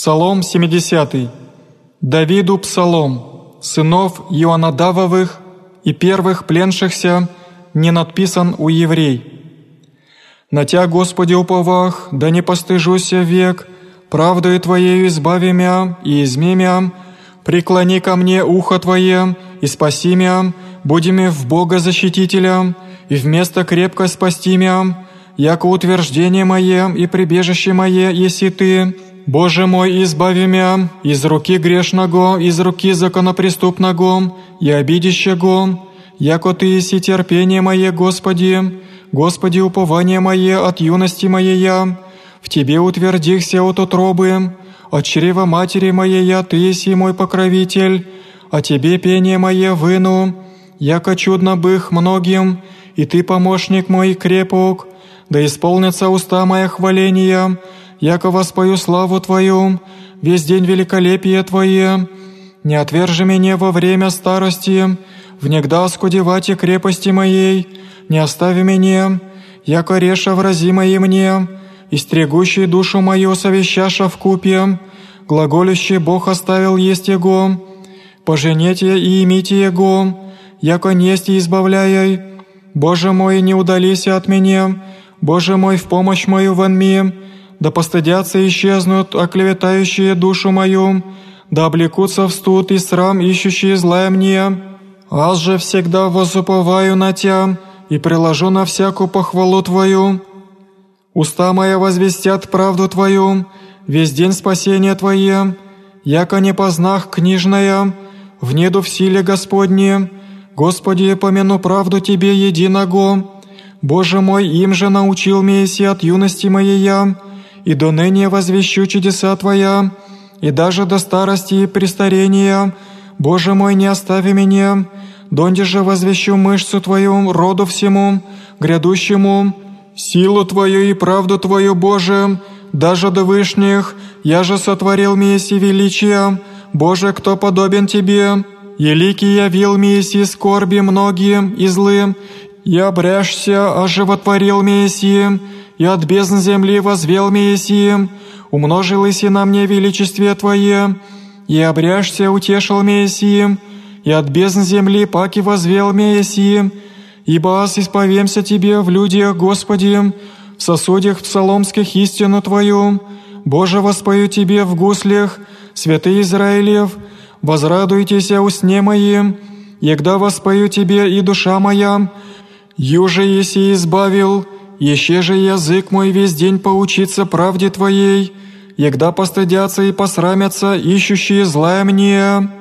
Псалом 70. Давиду псалом, сынов Ионадавовых и первых пленшихся, не надписан у еврей. На Тя, Господи, уповах, да не постыжуся век, правдою Твоею избави мя и изми мя, преклони ко мне ухо Твое и спаси мя, будеми в Бога защитителя, и вместо крепко спасти мя, яко утверждение мое и прибежище мое, еси Ты, Боже мой, избави мя из руки грешного, из руки законопреступного и обидящего, яко Ты еси терпение мое, Господи, Господи, упование мое от юности моей я, в Тебе утвердихся от утробы, от чрева матери моей я, Ты еси мой покровитель, о Тебе пение мое выну, яко чудно бых многим, и Ты помощник мой крепок, да исполнится уста моя хваления, яко воспою славу Твою, весь день великолепие Твое. Не отвержи меня во время старости, внегда скудевати крепости моей, не остави меня, яко реша врази мои мне, истрегущий душу мою совещаша в купе, глаголющий Бог оставил есть Его, поженете и имите Его, яко несть и избавляй. Боже мой, не удалися от меня, Боже мой, в помощь мою вонми, да постыдятся и исчезнут оклеветающие душу мою, да облекутся в студ и срам, ищущие злая мне. Аз же всегда возуповаю на Тя и приложу на всякую похвалу Твою. Уста моя возвестят правду Твою, весь день спасения Твое, яко не познах книжная, внеду в силе Господне, Господи, помяну правду Тебе единого. Боже мой, им же научил Месси от юности моей я, и до ныне возвещу чудеса Твоя, и даже до старости и престарения, Боже мой, не остави меня, донде же возвещу мышцу Твою роду всему, грядущему, силу Твою и правду Твою, Боже, даже до вышних, я же сотворил Месси величия, Боже, кто подобен Тебе, Еликий явил Месси скорби многие и злым, и обряжся оживотворил Месси, и от бездн земли возвел Мессием, умножилось и на мне величестве Твое, и обряжся утешил Мессием, и от бездн земли паки возвел Мессием, ибо аз исповемся Тебе в людях, Господи, в сосудях псаломских истину Твою, Боже, воспою Тебе в гуслях, святый Израилев, возрадуйтесь о сне моим, егда воспою Тебе и душа моя, юже еси избавил, Еще же язык мой весь день поучится правде Твоей, егда постыдятся и посрамятся ищущие злая мне».